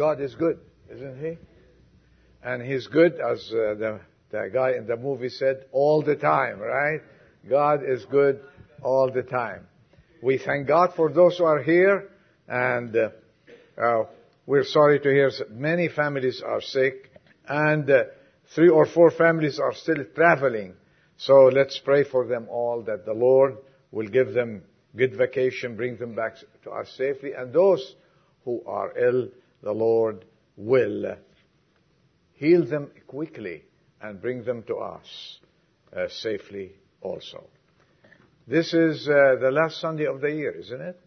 God is good, isn't He? And He's good, as uh, the, the guy in the movie said, all the time, right? God is good all the time. We thank God for those who are here, and uh, uh, we're sorry to hear many families are sick, and uh, three or four families are still traveling. So let's pray for them all that the Lord will give them good vacation, bring them back to us safely, and those who are ill, the Lord will heal them quickly and bring them to us uh, safely also. This is uh, the last Sunday of the year, isn't it?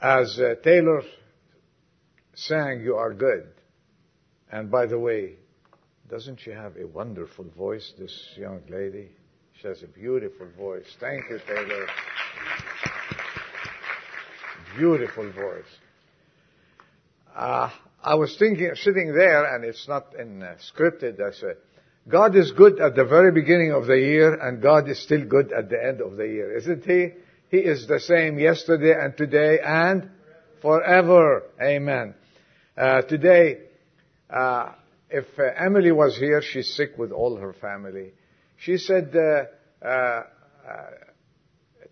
As uh, Taylor sang, You Are Good. And by the way, doesn't she have a wonderful voice, this young lady? She has a beautiful voice. Thank you, Taylor. Beautiful voice. Uh, I was thinking, sitting there, and it's not in uh, scripted. I said, God is good at the very beginning of the year, and God is still good at the end of the year, isn't He? He is the same yesterday and today and forever. Amen. Uh, today, uh, if uh, Emily was here, she's sick with all her family. She said, uh, uh,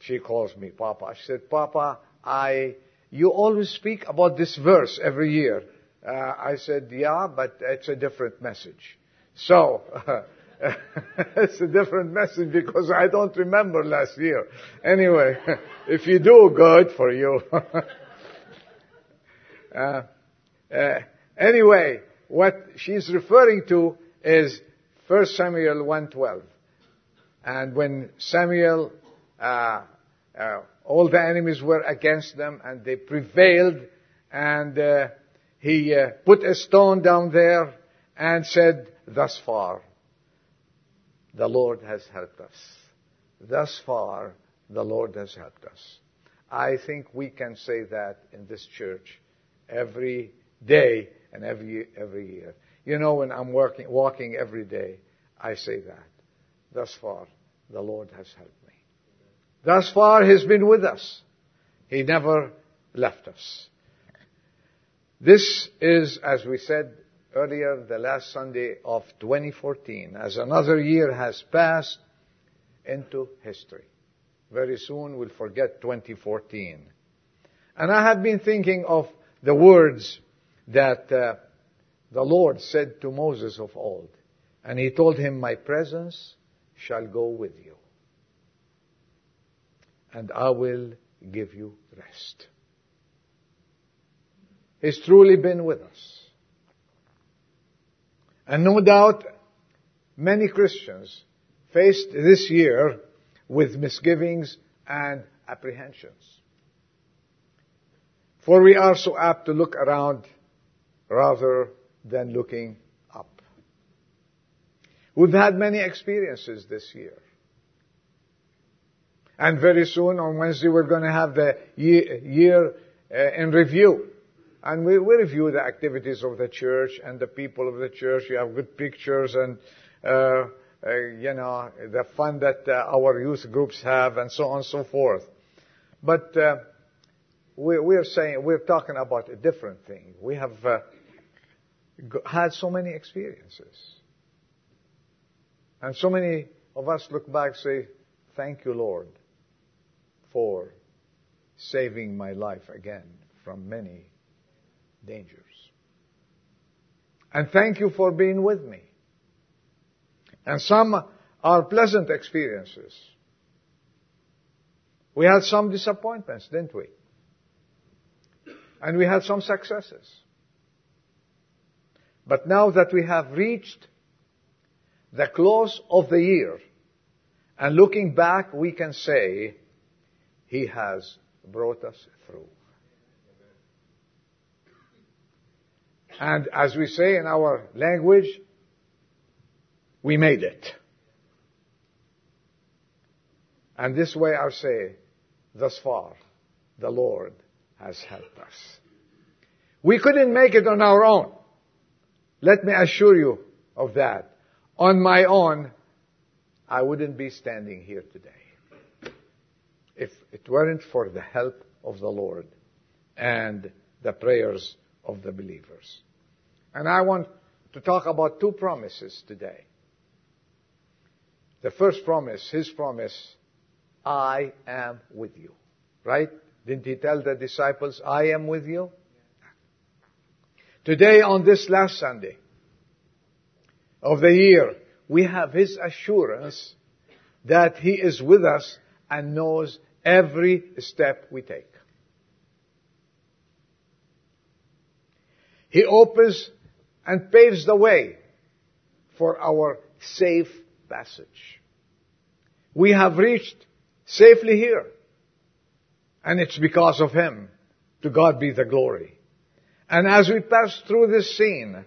she calls me Papa. She said, Papa, I, you always speak about this verse every year. Uh, I said, yeah, but it's a different message. So, it's a different message because I don't remember last year. Anyway, if you do, good for you. uh, uh, anyway, what she's referring to is 1 Samuel 1.12. And when Samuel, uh, uh, all the enemies were against them and they prevailed and uh, he uh, put a stone down there and said, thus far, the Lord has helped us. Thus far, the Lord has helped us. I think we can say that in this church every day and every, every year. You know, when I'm working, walking every day, I say that. Thus far, the Lord has helped. Thus far, He's been with us. He never left us. This is, as we said earlier, the last Sunday of 2014, as another year has passed into history. Very soon we'll forget 2014. And I have been thinking of the words that uh, the Lord said to Moses of old. And he told him, My presence shall go with you. And I will give you rest. He's truly been with us. And no doubt many Christians faced this year with misgivings and apprehensions. For we are so apt to look around rather than looking up. We've had many experiences this year. And very soon on Wednesday we're going to have the year, year uh, in review. And we, we review the activities of the church and the people of the church. You have good pictures and, uh, uh, you know, the fun that uh, our youth groups have and so on and so forth. But uh, we, we're saying, we're talking about a different thing. We have uh, had so many experiences. And so many of us look back and say, thank you, Lord, for saving my life again from many dangers. And thank you for being with me. And some are pleasant experiences. We had some disappointments, didn't we? And we had some successes. But now that we have reached the close of the year, and looking back, we can say, He has brought us through. And as we say in our language, we made it. And this way I say, thus far, the Lord has helped us. We couldn't make it on our own. Let me assure you of that. On my own, I wouldn't be standing here today. If it weren't for the help of the Lord and the prayers of the believers. And I want to talk about two promises today. The first promise, his promise, I am with you. Right? Didn't he tell the disciples, I am with you? Today on this last Sunday of the year, we have his assurance that he is with us and knows every step we take. He opens and paves the way for our safe passage. We have reached safely here. And it's because of Him. To God be the glory. And as we pass through this scene,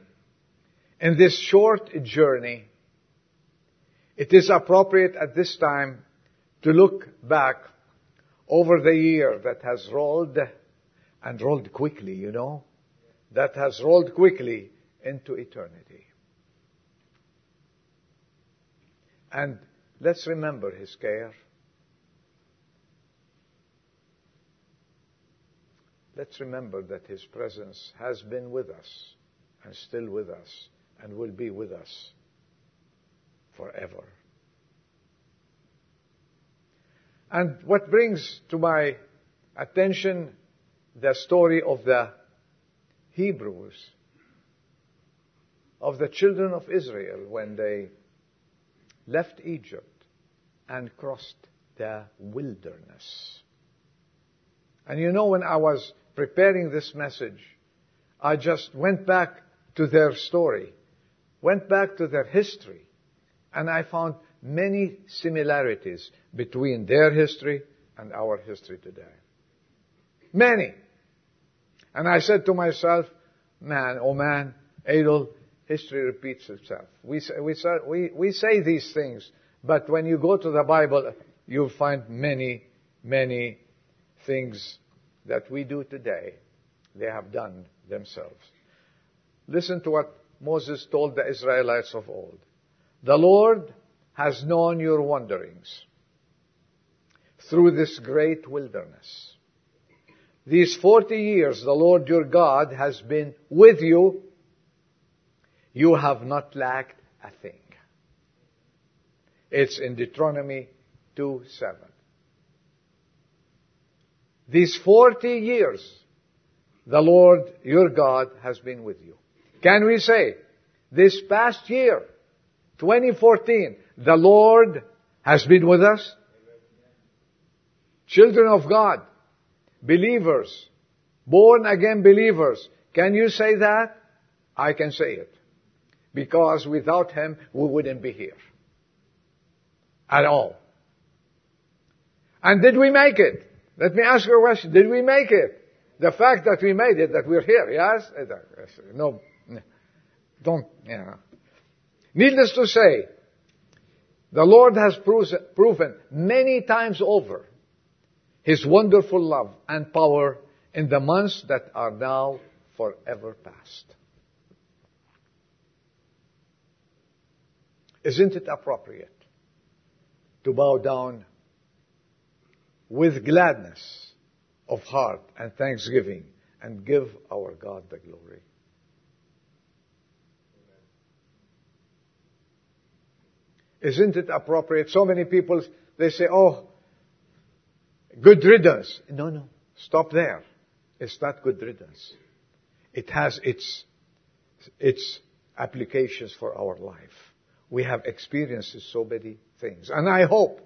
in this short journey, it is appropriate at this time to look back over the year that has rolled and rolled quickly, you know, that has rolled quickly into eternity. And let's remember His care. Let's remember that His presence has been with us and still with us and will be with us forever. And what brings to my attention the story of the Hebrews, of the children of Israel when they left Egypt and crossed the wilderness. And you know, when I was preparing this message, I just went back to their story, went back to their history, and I found many similarities between their history and our history today. Many. And I said to myself, man, oh man, Adel, history repeats itself. We say, we, say, we, we say these things, but when you go to the Bible, you'll find many, many things that we do today, they have done themselves. Listen to what Moses told the Israelites of old. The Lord has known your wanderings through this great wilderness. These 40 years the Lord your God has been with you. You have not lacked a thing. It's in Deuteronomy 2 7. These 40 years the Lord your God has been with you. Can we say, this past year, 2014, the Lord has been with us. Children of God, believers, born again believers. Can you say that? I can say it. Because without Him, we wouldn't be here. At all. And did we make it? Let me ask you a question. Did we make it? The fact that we made it, that we're here, yes? Uh, no, don't, yeah. Needless to say, the Lord has proven many times over His wonderful love and power in the months that are now forever past. Isn't it appropriate to bow down with gladness of heart and thanksgiving and give our God the glory? Isn't it appropriate? So many people, they say, oh, good riddance. No, no. Stop there. It's not good riddance. It has its, its applications for our life. We have experienced so many things. And I hope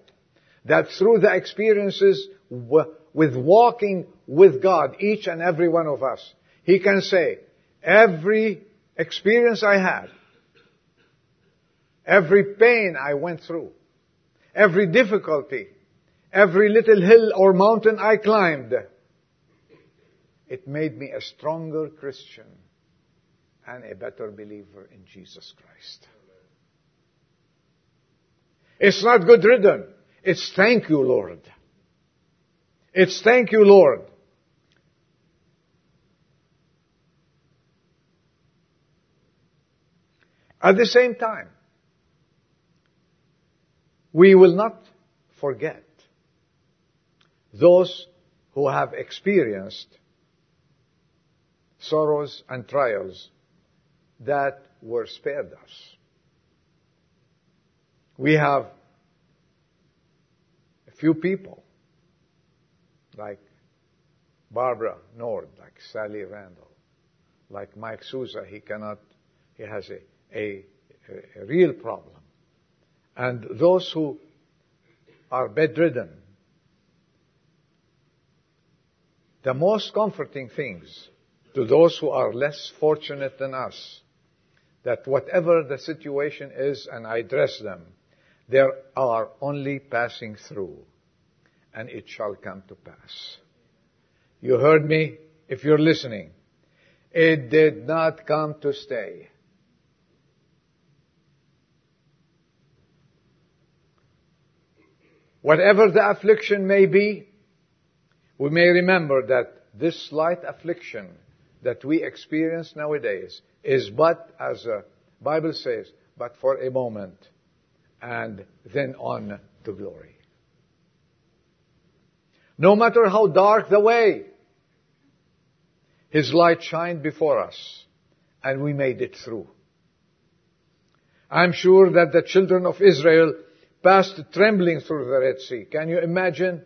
that through the experiences with walking with God, each and every one of us, He can say, every experience I had, Every pain I went through, every difficulty, every little hill or mountain I climbed, it made me a stronger Christian and a better believer in Jesus Christ. It's not good ridden. It's thank you, Lord. It's thank you, Lord. At the same time, we will not forget those who have experienced sorrows and trials that were spared us. We have a few people like Barbara Nord, like Sally Randall, like Mike Souza. He cannot, he has a, a, a real problem. And those who are bedridden, the most comforting things to those who are less fortunate than us, that whatever the situation is and I address them, they are only passing through and it shall come to pass. You heard me? If you're listening, it did not come to stay. Whatever the affliction may be, we may remember that this slight affliction that we experience nowadays is but, as the Bible says, but for a moment, and then on to glory. No matter how dark the way, His light shined before us, and we made it through. I'm sure that the children of Israel passed trembling through the Red Sea. Can you imagine?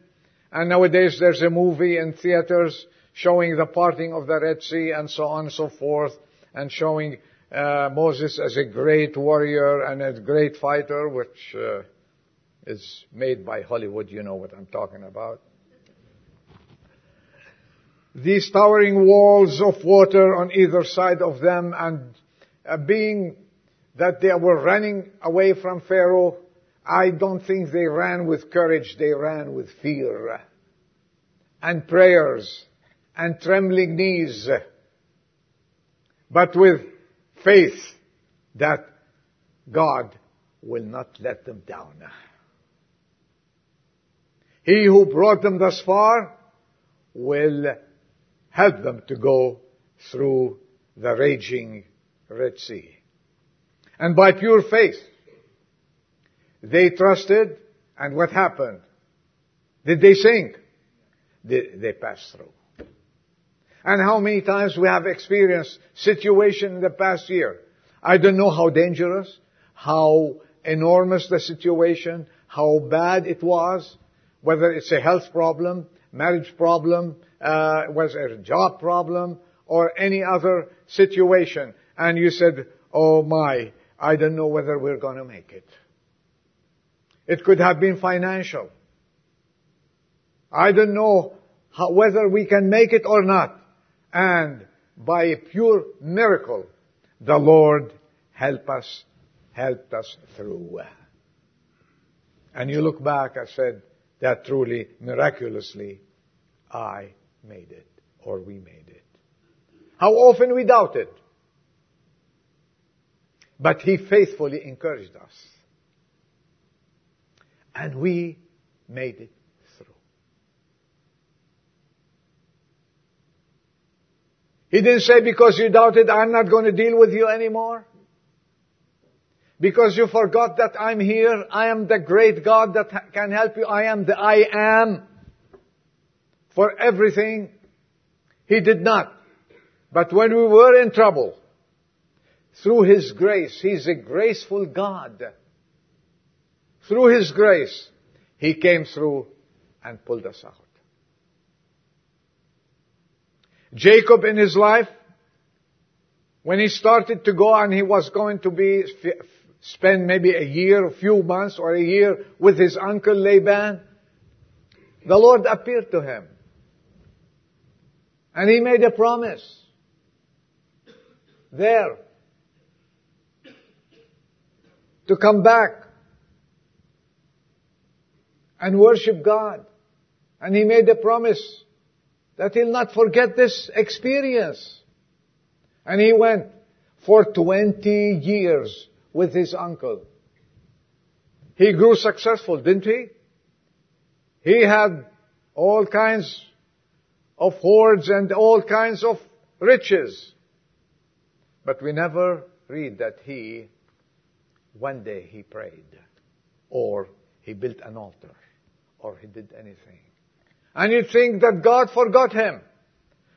And nowadays there's a movie in theaters showing the parting of the Red Sea and so on and so forth, and showing uh, Moses as a great warrior and a great fighter, which uh, is made by Hollywood. You know what I'm talking about. These towering walls of water on either side of them, and uh, being that they were running away from Pharaoh, I don't think they ran with courage, they ran with fear and prayers and trembling knees, but with faith that God will not let them down. He who brought them thus far will help them to go through the raging Red Sea. And by pure faith, they trusted, and what happened? Did they sink? They, they passed through. And how many times we have experienced situation in the past year. I don't know how dangerous, how enormous the situation, how bad it was, whether it's a health problem, marriage problem, uh, was a job problem, or any other situation. And you said, oh my, I don't know whether we're going to make it. It could have been financial. I don't know how, whether we can make it or not. And by a pure miracle, the Lord help us, helped us through. And you look back, I said that truly, miraculously, I made it, or we made it. How often we doubted. But He faithfully encouraged us. And we made it through. He didn't say because you doubted, I'm not going to deal with you anymore. Because you forgot that I'm here. I am the great God that can help you. I am the I am for everything. He did not. But when we were in trouble, through His grace, He's a graceful God. Through His grace, He came through and pulled us out. Jacob in his life, when he started to go and he was going to be, spend maybe a year, a few months or a year with his uncle Laban, the Lord appeared to him. And he made a promise. There. To come back. And worship God. And he made a promise that he'll not forget this experience. And he went for 20 years with his uncle. He grew successful, didn't he? He had all kinds of hoards and all kinds of riches. But we never read that he, one day he prayed, or he built an altar, or he did anything. And you think that God forgot him.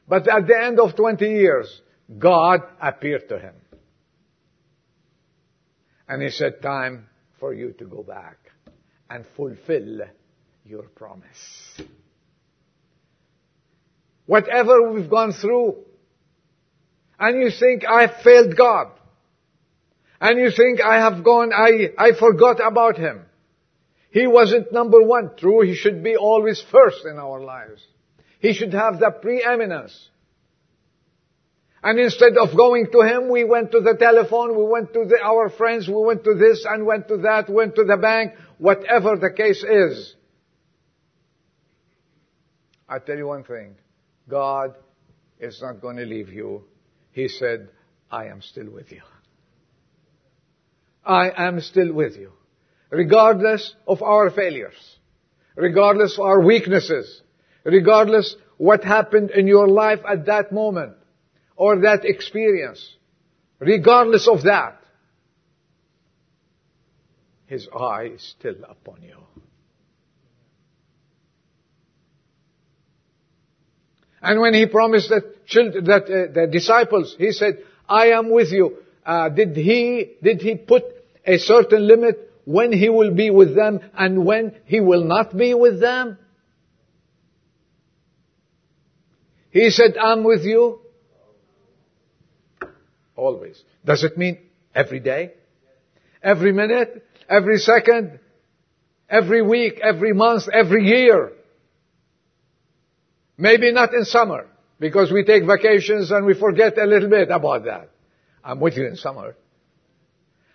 But at the end of 20 years, God appeared to him. And he said, time for you to go back and fulfill your promise. Whatever we've gone through, and you think I failed God, and you think I have gone, I, I forgot about Him. He wasn't number one. True, He should be always first in our lives. He should have the preeminence. And instead of going to him, we went to the telephone, we went to the, our friends, we went to this and went to that, went to the bank, whatever the case is. I tell you one thing. God is not going to leave you. He said, I am still with you. I am still with you. Regardless of our failures. Regardless of our weaknesses. Regardless what happened in your life at that moment or that experience. Regardless of that. His eye is still upon you. And when he promised that, children, that uh, the disciples, he said, I am with you. Uh, did he, did he put a certain limit when he will be with them and when he will not be with them? He said, I'm with you. Always. Does it mean every day? Every minute? Every second? Every week? Every month? Every year? Maybe not in summer, because we take vacations and we forget a little bit about that. I'm with you in summer.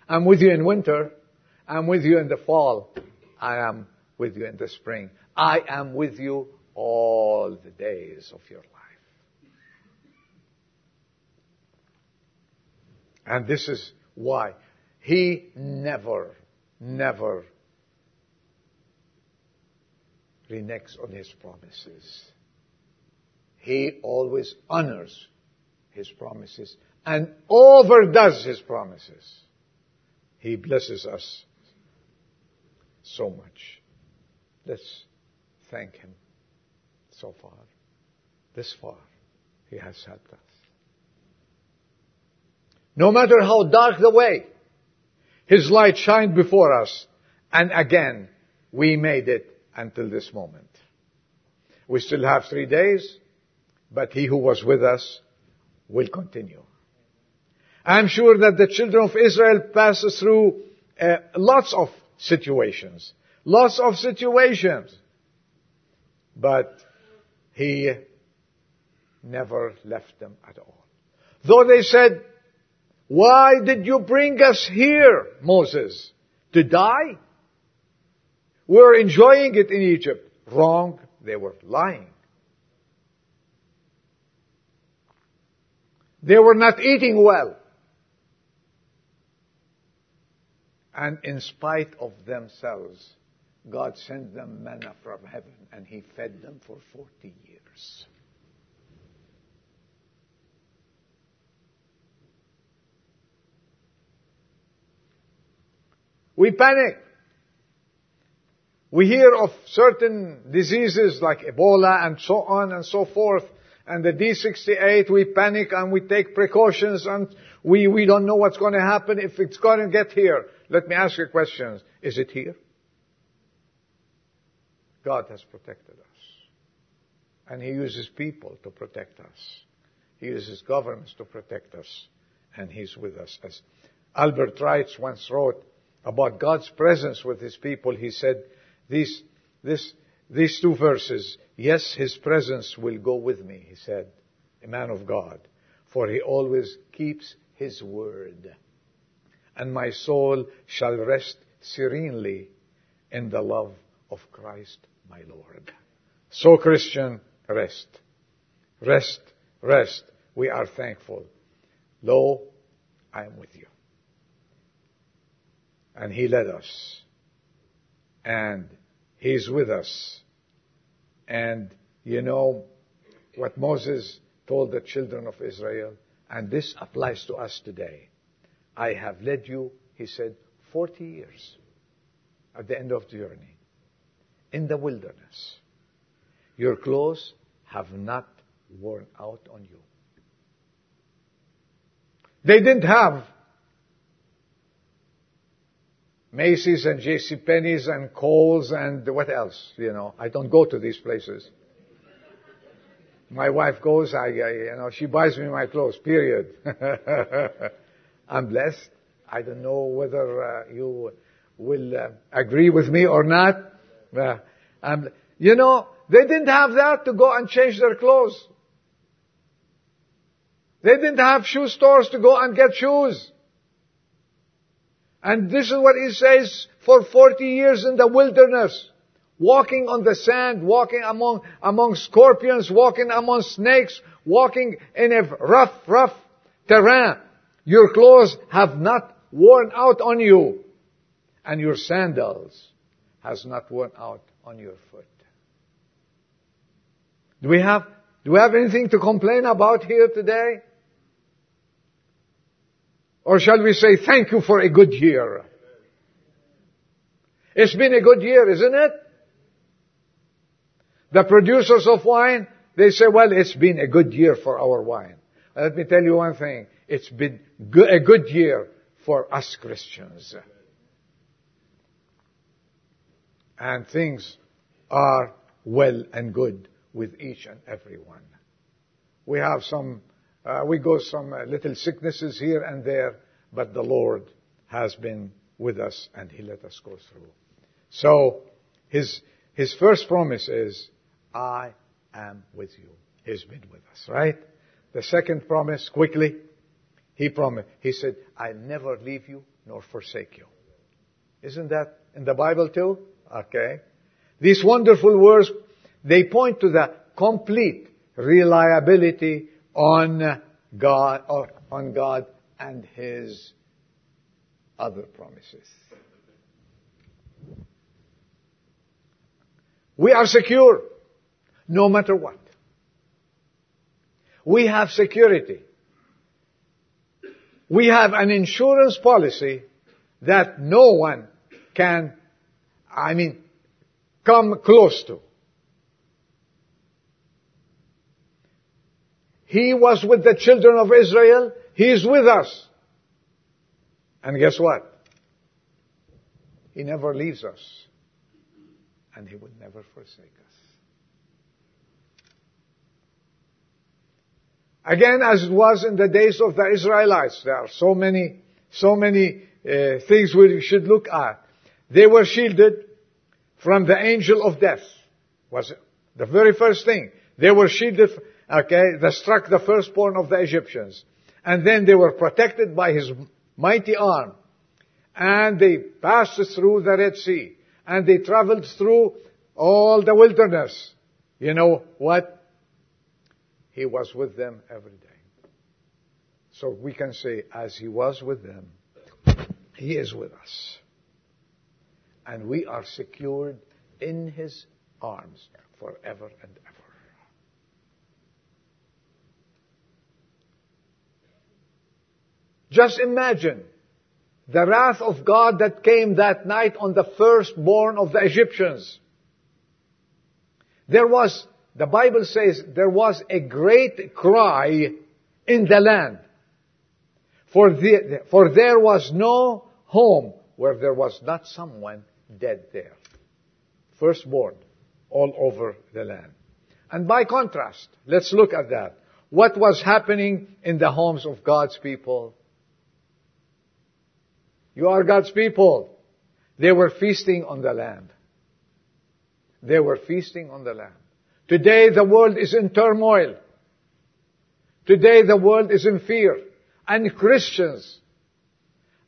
I'm with you in winter. I'm with you in the fall. I am with you in the spring. I am with you all the days of your life. And this is why he never, never reneges on his promises. He always honors His promises and overdoes His promises. He blesses us so much. Let's thank Him so far. This far, He has helped us. No matter how dark the way, His light shined before us, and again, we made it until this moment. We still have three days, but he who was with us will continue. I'm sure that the children of Israel passes through uh, lots of situations. Lots of situations. But he never left them at all. Though they said, why did you bring us here, Moses? To die? We're enjoying it in Egypt. Wrong. They were lying. They were not eating well. And in spite of themselves, God sent them manna from heaven and He fed them for 40 years. We panic. We hear of certain diseases like Ebola and so on and so forth and the D68, we panic and we take precautions and we, we don't know what's going to happen if it's going to get here. Let me ask you a question. Is it here? God has protected us. And He uses people to protect us. He uses governments to protect us. And He's with us. As Albert Reitz once wrote about God's presence with His people, he said, this, this, these two verses, yes, His presence will go with me, he said, a man of God, for He always keeps His word. And my soul shall rest serenely in the love of Christ my Lord. So Christian, rest. Rest, rest. We are thankful. Lo, I am with you. And He led us. And He's with us. And you know what Moses told the children of Israel, and this applies to us today. I have led you, he said, 40 years at the end of the journey in the wilderness. your clothes have not worn out on you. They didn't have Macy's and J.C. Penney's and Kohl's and what else, you know. I don't go to these places. My wife goes, I, I you know, she buys me my clothes, period. I'm blessed. I don't know whether uh, you will uh, agree with me or not. Uh, you know, they didn't have that to go and change their clothes. They didn't have shoe stores to go and get shoes. And this is what he says for 40 years in the wilderness. Walking on the sand, walking among, among scorpions, walking among snakes, walking in a rough, rough terrain. Your clothes have not worn out on you. And your sandals has not worn out on your foot. Do we have, do we have anything to complain about here today? Or shall we say thank you for a good year? It's been a good year, isn't it? The producers of wine, they say, well, it's been a good year for our wine. Let me tell you one thing. It's been a good year for us Christians. And things are well and good with each and every one. We have some uh, we go some uh, little sicknesses here and there, but the Lord has been with us and He let us go through. So, His, His first promise is, I am with you. He's been with us, right? The second promise, quickly, He promised, He said, I'll never leave you nor forsake you. Isn't that in the Bible too? Okay. These wonderful words, they point to the complete reliability on God, on God and His other promises. We are secure no matter what. We have security. We have an insurance policy that no one can, I mean, come close to. He was with the children of Israel. He is with us. And guess what? He never leaves us. And He will never forsake us. Again, as it was in the days of the Israelites, there are so many, so many uh, things we should look at. They were shielded from the angel of death. Was the very first thing. They were shielded Okay, they struck the firstborn of the Egyptians. And then they were protected by his mighty arm. And they passed through the Red Sea. And they traveled through all the wilderness. You know what? He was with them every day. So we can say, as he was with them, he is with us. And we are secured in his arms forever and ever. Just imagine the wrath of God that came that night on the firstborn of the Egyptians. There was, the Bible says, there was a great cry in the land. For, the, for there was no home where there was not someone dead there. Firstborn all over the land. And by contrast, let's look at that. What was happening in the homes of God's people? You are God's people. They were feasting on the Lamb. They were feasting on the Lamb. Today the world is in turmoil. Today the world is in fear. And Christians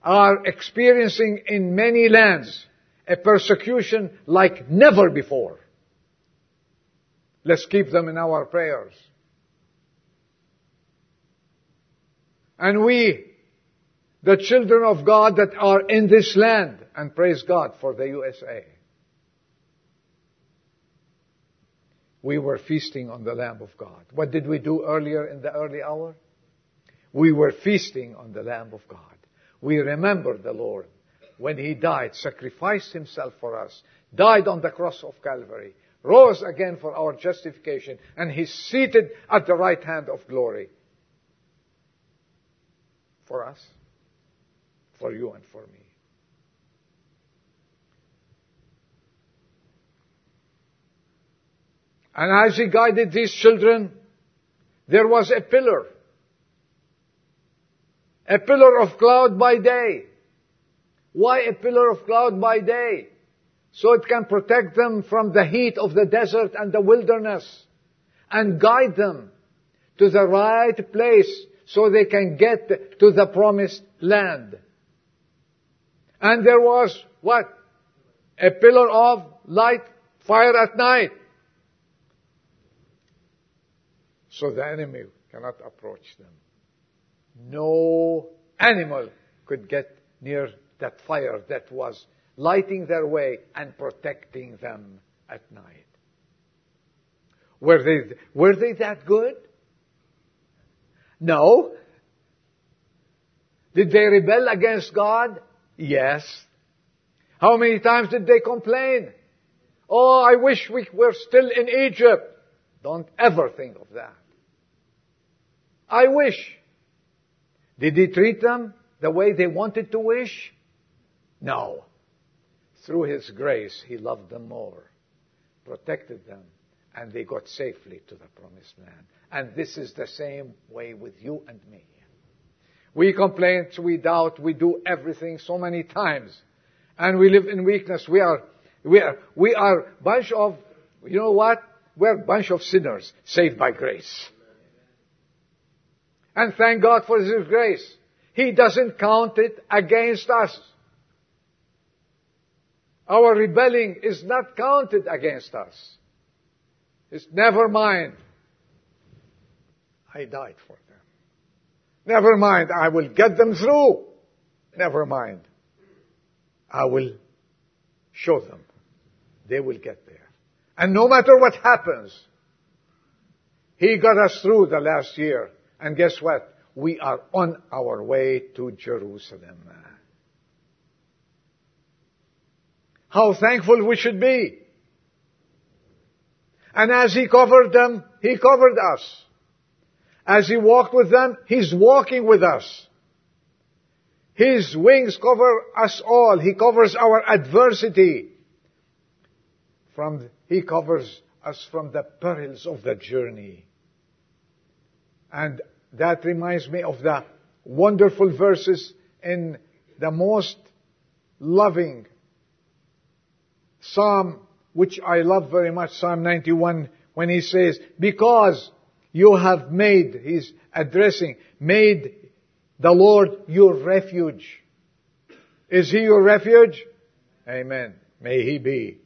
are experiencing in many lands a persecution like never before. Let's keep them in our prayers. And we the children of God that are in this land. And praise God for the USA. We were feasting on the Lamb of God. What did we do earlier in the early hour? We were feasting on the Lamb of God. We remembered the Lord when He died, sacrificed Himself for us, died on the cross of Calvary, rose again for our justification, and He's seated at the right hand of glory. For us, for you and for me. And as He guided these children, there was a pillar. A pillar of cloud by day. Why a pillar of cloud by day? So it can protect them from the heat of the desert and the wilderness and guide them to the right place so they can get to the promised land. And there was what? A pillar of light, fire at night. So the enemy cannot approach them. No animal could get near that fire that was lighting their way and protecting them at night. Were they, were they that good? No. Did they rebel against God? Yes. How many times did they complain? Oh, I wish we were still in Egypt. Don't ever think of that. I wish. Did he treat them the way they wanted to wish? No. Through his grace, he loved them more, protected them, and they got safely to the promised land. And this is the same way with you and me. We complain, we doubt, we do everything so many times. And we live in weakness. We are, we are, we are bunch of, you know what? We're a bunch of sinners saved by grace. And thank God for His grace. He doesn't count it against us. Our rebelling is not counted against us. It's never mind. I died for them. Never mind. I will get them through. Never mind. I will show them. They will get there. And no matter what happens, He got us through the last year. And guess what? We are on our way to Jerusalem. How thankful we should be. And as He covered them, He covered us. As He walked with them, He's walking with us. His wings cover us all. He covers our adversity. From, he covers us from the perils of the journey. And that reminds me of the wonderful verses in the most loving Psalm, which I love very much, Psalm 91, when he says, because you have made, he's addressing, made the Lord your refuge. Is he your refuge? Amen. May he be.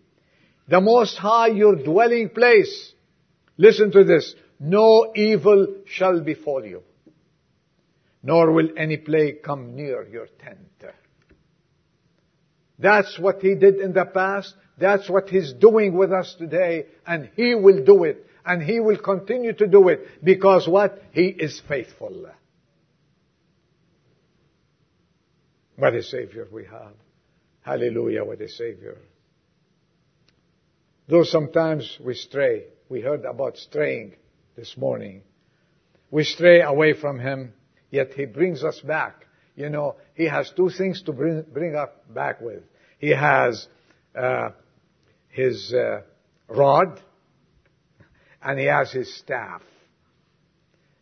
The Most High your dwelling place. Listen to this. No evil shall befall you, nor will any plague come near your tent. That's what He did in the past. That's what He's doing with us today. And He will do it. And He will continue to do it. Because what? He is faithful. What a Savior we have. Hallelujah, what a Savior. Though sometimes we stray. We heard about straying this morning. We stray away from Him, yet He brings us back. You know, He has two things to bring, bring us back with. He has uh, His uh, rod, and He has His staff.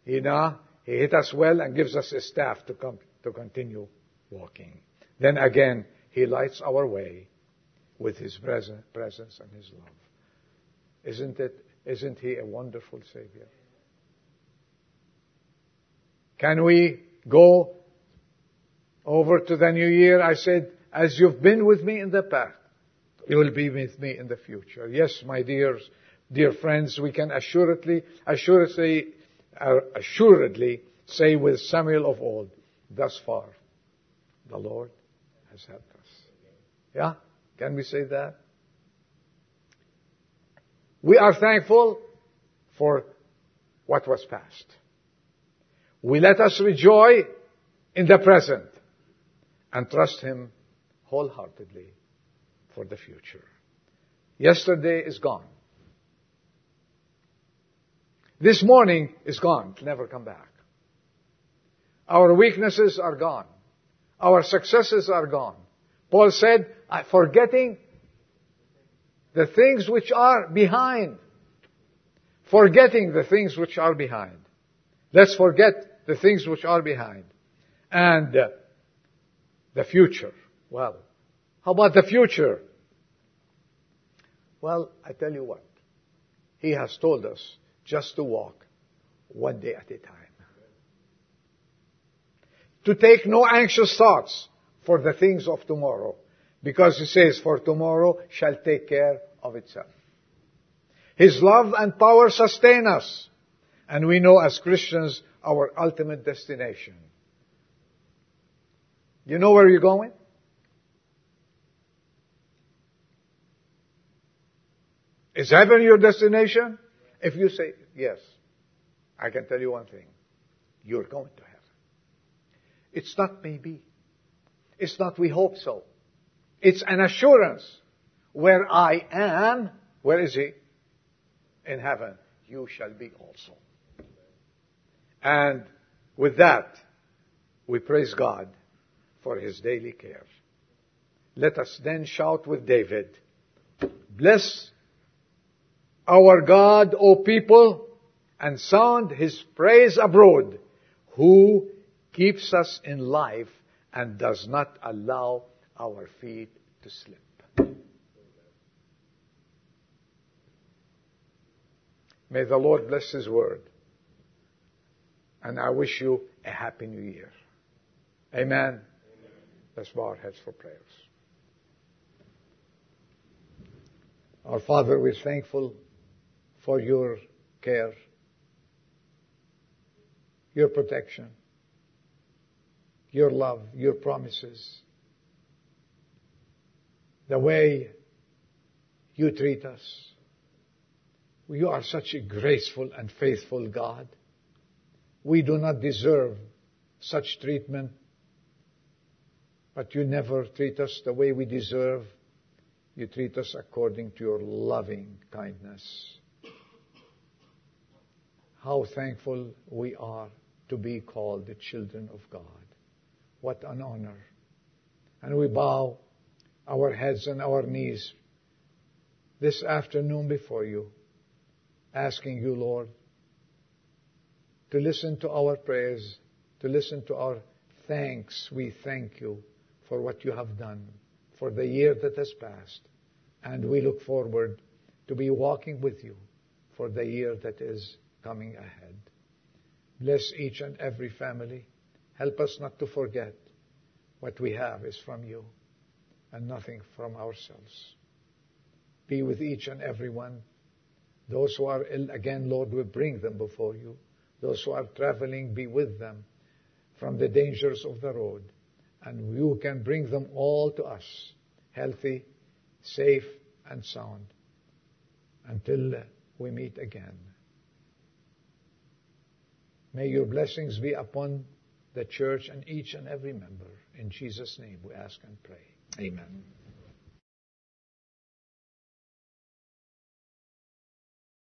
You know, He hit us well and gives us His staff to come to continue walking. Then again, He lights our way with His presence and His love. Isn't it isn't He a wonderful Savior? Can we go over to the new year? I said, as you've been with me in the past, you will be with me in the future. Yes, my dears, dear friends, we can assuredly, assuredly, uh, assuredly say with Samuel of old, thus far, the Lord has helped us. Yeah? Can we say that? We are thankful for what was past. We let us rejoice in the present and trust Him wholeheartedly for the future. Yesterday is gone. This morning is gone. It'll never come back. Our weaknesses are gone. Our successes are gone. Paul said, forgetting the things which are behind. Forgetting the things which are behind. Let's forget the things which are behind. And uh, the future. Well, how about the future? Well, I tell you what. He has told us just to walk one day at a time. To take no anxious thoughts for the things of tomorrow. Because he says, for tomorrow shall take care of itself. His love and power sustain us. And we know as Christians our ultimate destination. You know where you're going? Is heaven your destination? If you say yes, I can tell you one thing. You're going to heaven. It's not maybe. It's not we hope so. It's an assurance. Where I am, where is he? In heaven. You shall be also. And with that, we praise God for his daily care. Let us then shout with David, Bless our God, O people, and sound his praise abroad, who keeps us in life and does not allow our feet to slip. May the Lord bless his word. And I wish you a happy new year. Amen. Amen. Let's bow our heads for prayers. Our Father, we're thankful for your care, your protection, your love, your promises, the way you treat us. You are such a graceful and faithful God. We do not deserve such treatment, but you never treat us the way we deserve. You treat us according to your loving kindness. How thankful we are to be called the children of God. What an honor. And we bow our heads and our knees this afternoon before you, asking you, Lord, to listen to our prayers, to listen to our thanks. We thank you for what you have done, for the year that has passed. And we look forward to be walking with you for the year that is coming ahead. Bless each and every family. Help us not to forget what we have is from you and nothing from ourselves. Be with each and every one. Those who are ill, again, Lord, we bring them before you. Those who are traveling, be with them from the dangers of the road. And you can bring them all to us, healthy, safe, and sound, until we meet again. May your blessings be upon the church and each and every member. In Jesus' name we ask and pray. Amen.